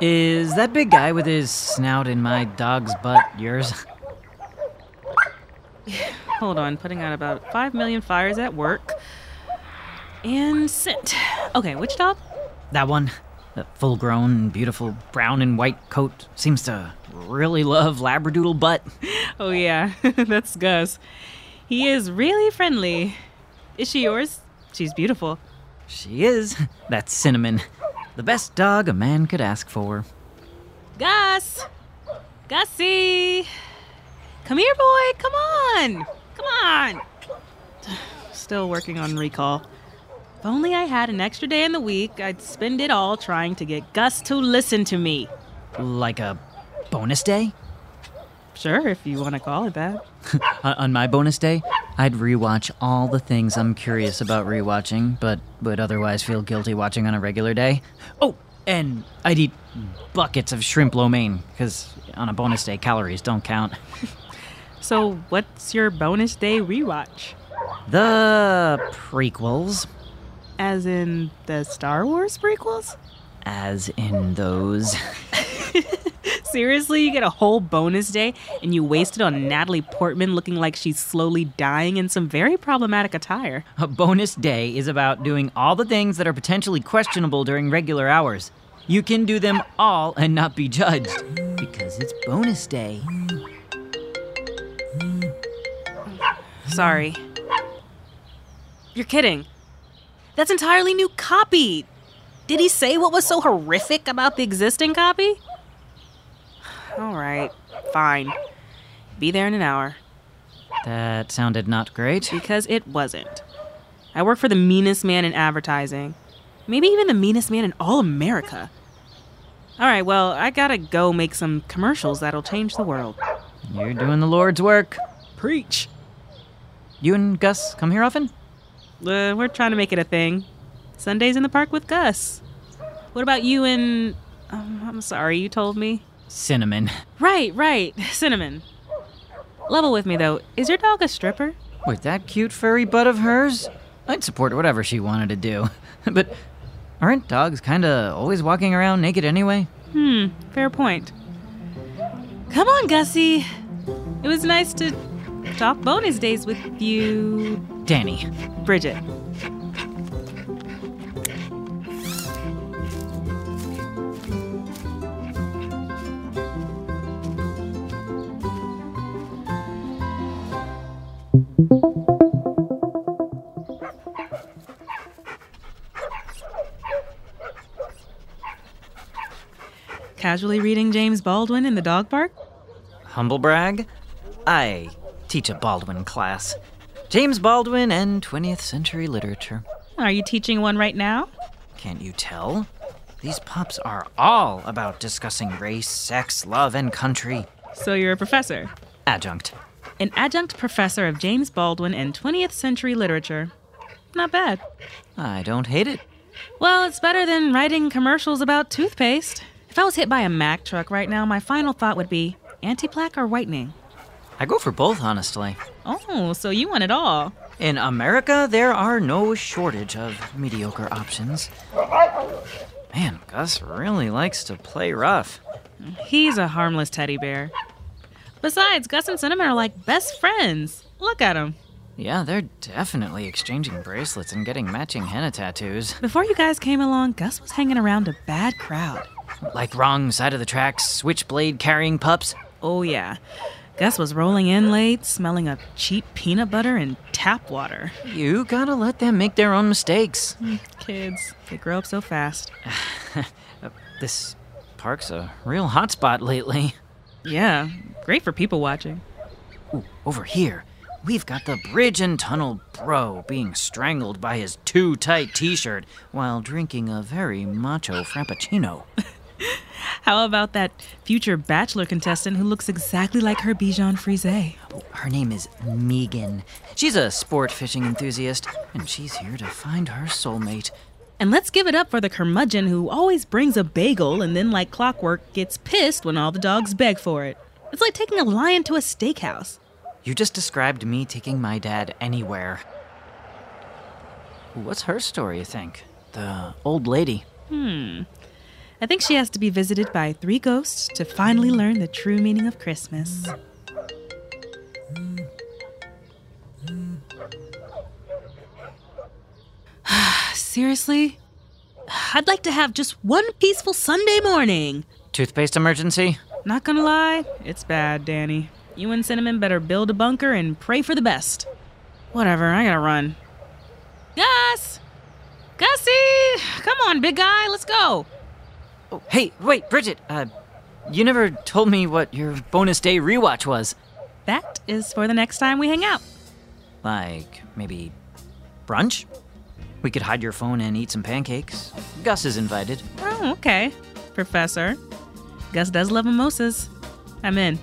Is that big guy with his snout in my dog's butt yours? Hold on, putting out about 5 million fires at work. And sent. Okay, which dog? That one. The full grown, beautiful brown and white coat seems to really love Labradoodle butt. Oh, yeah, that's Gus. He is really friendly. Is she yours? She's beautiful. She is. That's Cinnamon. The best dog a man could ask for. Gus! Gussie! Come here, boy! Come on! Come on! Still working on recall. If only I had an extra day in the week, I'd spend it all trying to get Gus to listen to me. Like a bonus day? Sure, if you want to call it that. On- uh, On my bonus day, I'd rewatch all the things I'm curious about rewatching, but would otherwise feel guilty watching on a regular day. Oh, and I'd eat buckets of shrimp lo mein, because on a bonus day, calories don't count. So, what's your bonus day rewatch? The prequels, As in the Star Wars prequels? as in those. Seriously, you get a whole bonus day and you waste it on Natalie Portman looking like she's slowly dying in some very problematic attire. A bonus day is about doing all the things that are potentially questionable during regular hours. You can do them all and not be judged. Because it's bonus day. Sorry. You're kidding. That's entirely new copy. Did he say what was so horrific about the existing copy? All right, fine. Be there in an hour. That sounded not great. Because it wasn't. I work for the meanest man in advertising. Maybe even the meanest man in all America. All right, well, I gotta go make some commercials that'll change the world. You're doing the Lord's work. Preach. You and Gus come here often? Uh, we're trying to make it a thing. Sundays in the park with Gus. What about you and. Um, I'm sorry, you told me. Cinnamon. Right, right. Cinnamon. Level with me, though. Is your dog a stripper? With that cute furry butt of hers, I'd support whatever she wanted to do. but aren't dogs kinda always walking around naked anyway? Hmm, fair point. Come on, Gussie. It was nice to talk bonus days with you, Danny. Bridget. Casually reading James Baldwin in the dog park? Humble brag? I teach a Baldwin class. James Baldwin and 20th century literature. Are you teaching one right now? Can't you tell? These pups are all about discussing race, sex, love, and country. So you're a professor. Adjunct. An adjunct professor of James Baldwin and 20th century literature. Not bad. I don't hate it. Well, it's better than writing commercials about toothpaste. If I was hit by a Mack truck right now, my final thought would be anti-plaque or whitening. I go for both, honestly. Oh, so you want it all. In America, there are no shortage of mediocre options. Man, Gus really likes to play rough. He's a harmless teddy bear. Besides, Gus and Cinnamon are like best friends. Look at them. Yeah, they're definitely exchanging bracelets and getting matching henna tattoos. Before you guys came along, Gus was hanging around a bad crowd. Like wrong side of the tracks, switchblade carrying pups. Oh, yeah. Gus was rolling in late, smelling of cheap peanut butter and tap water. You gotta let them make their own mistakes. Mm, kids, they grow up so fast. This park's a real hotspot lately. Yeah, great for people watching. Ooh, over here, we've got the bridge and tunnel bro being strangled by his too tight t shirt while drinking a very macho frappuccino. How about that future bachelor contestant who looks exactly like her Bichon Frise? Her name is Megan. She's a sport fishing enthusiast, and she's here to find her soulmate. And let's give it up for the curmudgeon who always brings a bagel and then, like clockwork, gets pissed when all the dogs beg for it. It's like taking a lion to a steakhouse. You just described me taking my dad anywhere. What's her story, you think? The old lady. Hmm. I think she has to be visited by three ghosts to finally learn the true meaning of Christmas. Seriously? I'd like to have just one peaceful Sunday morning. Toothpaste emergency? Not gonna lie, it's bad, Danny. You and Cinnamon better build a bunker and pray for the best. Whatever, I gotta run. Gus! Gussie! Come on, big guy, let's go. Oh, hey, wait, Bridget. Uh, you never told me what your bonus day rewatch was. That is for the next time we hang out. Like maybe brunch? We could hide your phone and eat some pancakes. Gus is invited. Oh, okay, Professor. Gus does love mimosas. I'm in.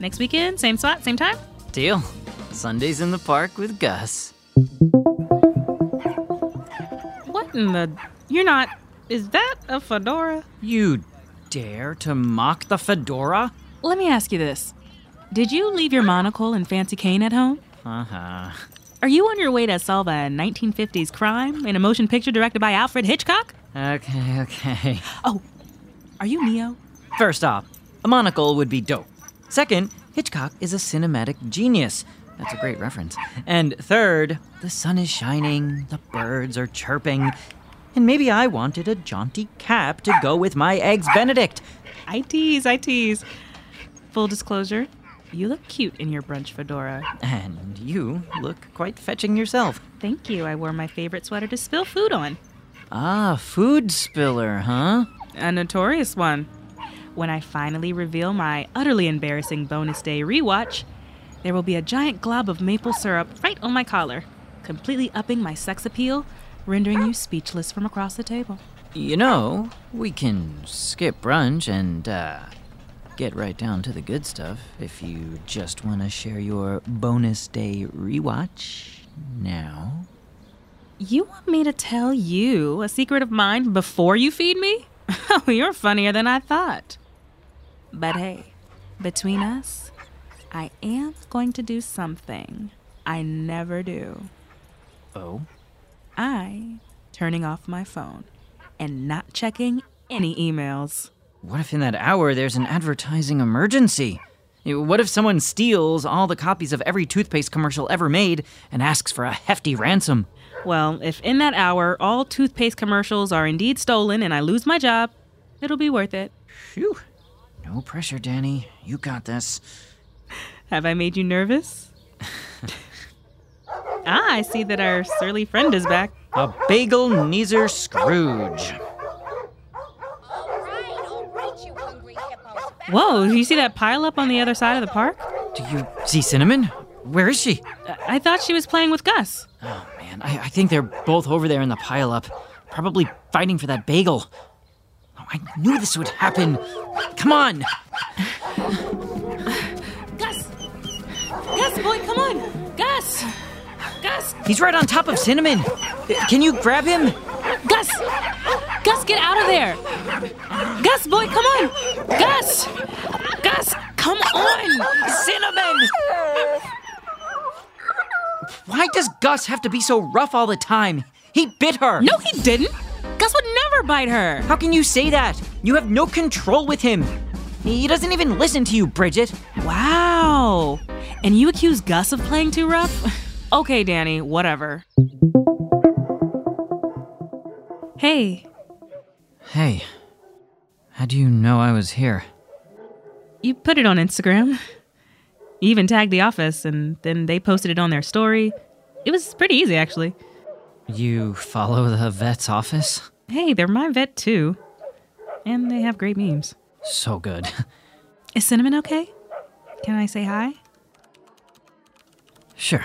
Next weekend, same spot, same time? Deal. Sundays in the park with Gus. What in the. You're not. Is that a fedora? You dare to mock the fedora? Let me ask you this Did you leave your monocle and fancy cane at home? Uh huh. Are you on your way to solve a 1950s crime in a motion picture directed by Alfred Hitchcock? Okay, okay. Oh, are you Neo? First off, a monocle would be dope. Second, Hitchcock is a cinematic genius. That's a great reference. And third, the sun is shining, the birds are chirping, and maybe I wanted a jaunty cap to go with my eggs Benedict. I tease, I tease. Full disclosure, you look cute in your brunch fedora. And you look quite fetching yourself. Thank you. I wore my favorite sweater to spill food on. Ah, food spiller, huh? A notorious one. When I finally reveal my utterly embarrassing bonus day rewatch, there will be a giant glob of maple syrup right on my collar, completely upping my sex appeal, rendering you speechless from across the table. You know, we can skip brunch and, uh, get right down to the good stuff if you just want to share your bonus day rewatch now. You want me to tell you a secret of mine before you feed me? Oh, you're funnier than I thought. But hey, between us, I am going to do something I never do. Oh? I turning off my phone and not checking any emails. What if in that hour there's an advertising emergency? What if someone steals all the copies of every toothpaste commercial ever made and asks for a hefty ransom? Well, if in that hour all toothpaste commercials are indeed stolen and I lose my job, it'll be worth it. Phew. No pressure, Danny. You got this. Have I made you nervous? Ah, I see that our surly friend is back. A bagel Neezer Scrooge. Whoa, do you see that pile up on the other side of the park? Do you see Cinnamon? Where is she? I, I thought she was playing with Gus. Oh, man. I, I think they're both over there in the pile up, probably fighting for that bagel. Oh, I knew this would happen. Come on. Gus! Gus, boy, come on! Gus! Gus! He's right on top of Cinnamon. Can you grab him? Gus! Gus, get out of there! Gus, boy, come on! Gus! Gus, come on! Cinnamon! Why does Gus have to be so rough all the time? He bit her. No, he didn't! Gus would never bite her! How can you say that? You have no control with him. He doesn't even listen to you, Bridget. Wow! And you accuse Gus of playing too rough? okay, Danny, whatever. Hey, Hey, how do you know I was here? you put it on Instagram. You even tagged the office, and then they posted it on their story. It was pretty easy, actually. You follow the vet's office? Hey, they're my vet too. And they have great memes. So good. Is Cinnamon okay? Can I say hi? Sure.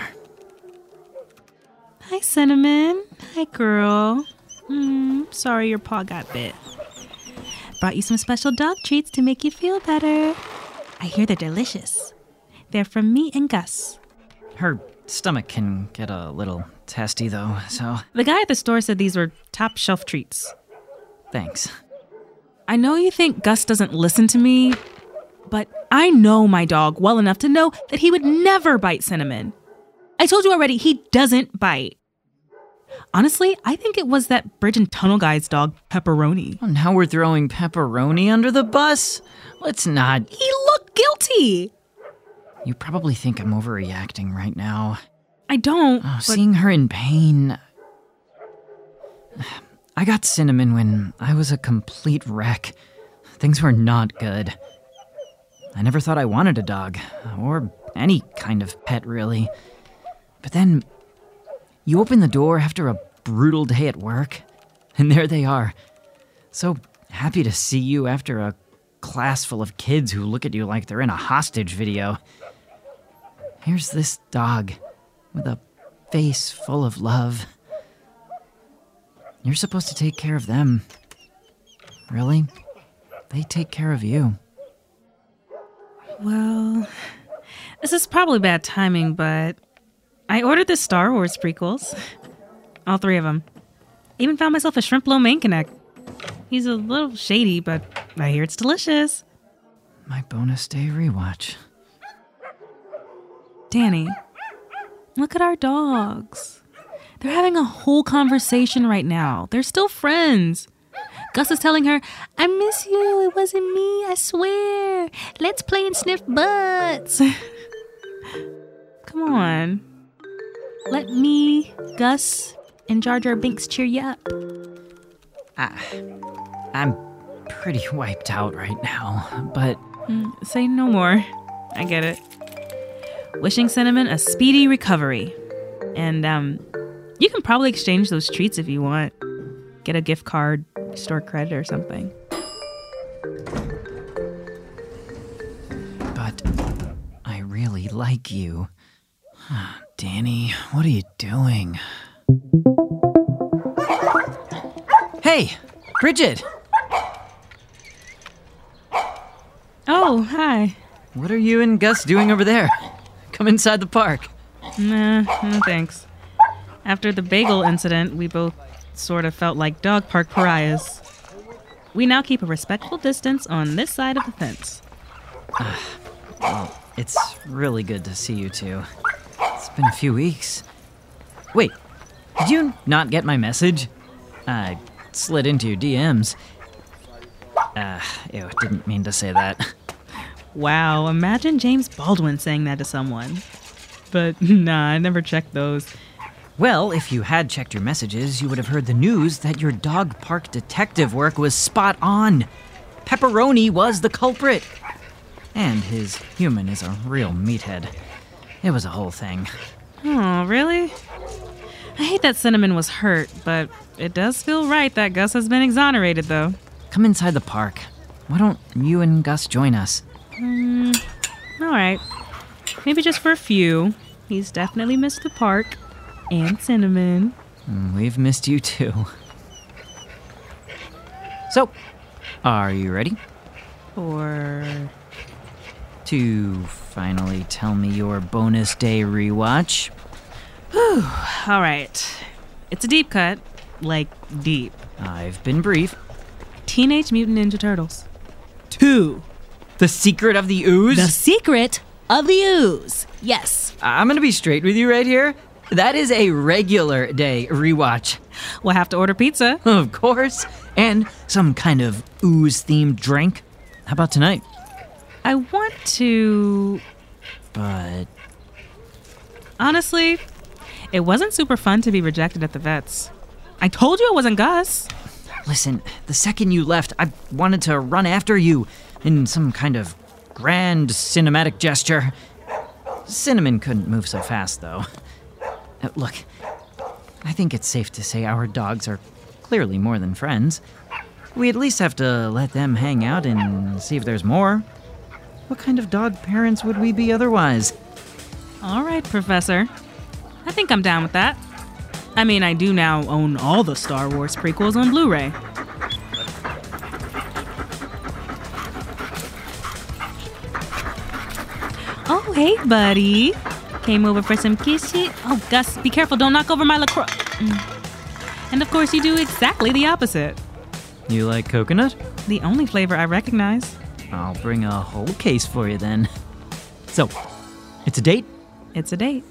Hi, Cinnamon. Hi, girl. Mm, sorry your paw got bit. Brought you some special dog treats to make you feel better. I hear they're delicious. They're from me and Gus. Her stomach can get a little testy, though, so The guy at the store said these were top shelf treats. thanks. I know you think Gus doesn't listen to me, but I know my dog well enough to know that he would never bite Cinnamon. I told you already, he doesn't bite. Honestly, I think it was that bridge and tunnel guy's dog, Pepperoni. Well, now we're throwing pepperoni under the bus. Let's not. He looked guilty. You probably think I'm overreacting right now. I don't. Oh, but seeing her in pain. I got cinnamon when I was a complete wreck. Things were not good. I never thought I wanted a dog, or any kind of pet, really. But then, you open the door after a brutal day at work, and there they are. So happy to see you after a class full of kids who look at you like they're in a hostage video. Here's this dog with a face full of love. You're supposed to take care of them. Really? They take care of you. well, this is probably bad timing, but I ordered the Star Wars prequels. All three of them. Even found myself a shrimp lo mein connect. He's a little shady, but I hear it's delicious. My bonus day rewatch. Danny, look at our dogs. They're having a whole conversation right now. They're still friends. Gus is telling her, I miss you. It wasn't me, I swear. Let's play and sniff butts. Come on. Let me, Gus, and Jar Jar Binks cheer you up. I'm pretty wiped out right now, but Say no more. I get it. Wishing Cinnamon a speedy recovery. And um you can probably exchange those treats if you want. Get a gift card, store credit or something. but I really like you. Danny, what are you doing? Hey, Bridget, Oh, hi. what are you and Gus doing over there? Come inside the park. Nah, no thanks. After the bagel incident, we both sort of felt like dog park pariahs. We now keep a respectful distance on this side of the fence. Ah, well, it's really good to see you two. It's been a few weeks. Wait, did you not get my message? I slid into your DMs. Uh, ew, didn't mean to say that. Wow, imagine James Baldwin saying that to someone. But nah, I never checked those. Well, if you had checked your messages, you would have heard the news that your dog park detective work was spot on. Pepperoni was the culprit. And his human is a real meathead. It was a whole thing. Oh, really? I hate that Cinnamon was hurt, but it does feel right that Gus has been exonerated, though. Come inside the park. Why don't you and Gus join us? Hmm, all right. Maybe just for a few. He's definitely missed the park and Cinnamon. Hmm, we've missed you too. So, are you ready Or. to finally tell me your bonus day rewatch? All right. It's a deep cut. Like, deep. I've been brief. Teenage Mutant Ninja Turtles. Two. The Secret of the Ooze? The Secret of the Ooze. Yes. I'm gonna be straight with you right here. That is a regular day rewatch. We'll have to order pizza. Of course. And some kind of ooze themed drink. How about tonight? I want to. But Honestly, it wasn't super fun to be rejected at the vets. I told you it wasn't Gus. listen, the second you left, I wanted to run after you in some kind of grand cinematic gesture. Cinnamon couldn't move so fast, though. Uh, look, I think it's safe to say our dogs are clearly more than friends. We at least have to let them hang out and see if there's more. What kind of dog parents would we be otherwise? All right, Professor. I think I'm down with that. I mean, I do now own all the Star Wars prequels on Blu ray. Oh, hey, buddy. Came over for some kissy. Oh, Gus, be careful. Don't knock over my LaCroix. Mm. And of course, you do exactly the opposite. You like coconut? The only flavor I recognize. I'll bring a whole case for you then. So, it's a date? It's a date.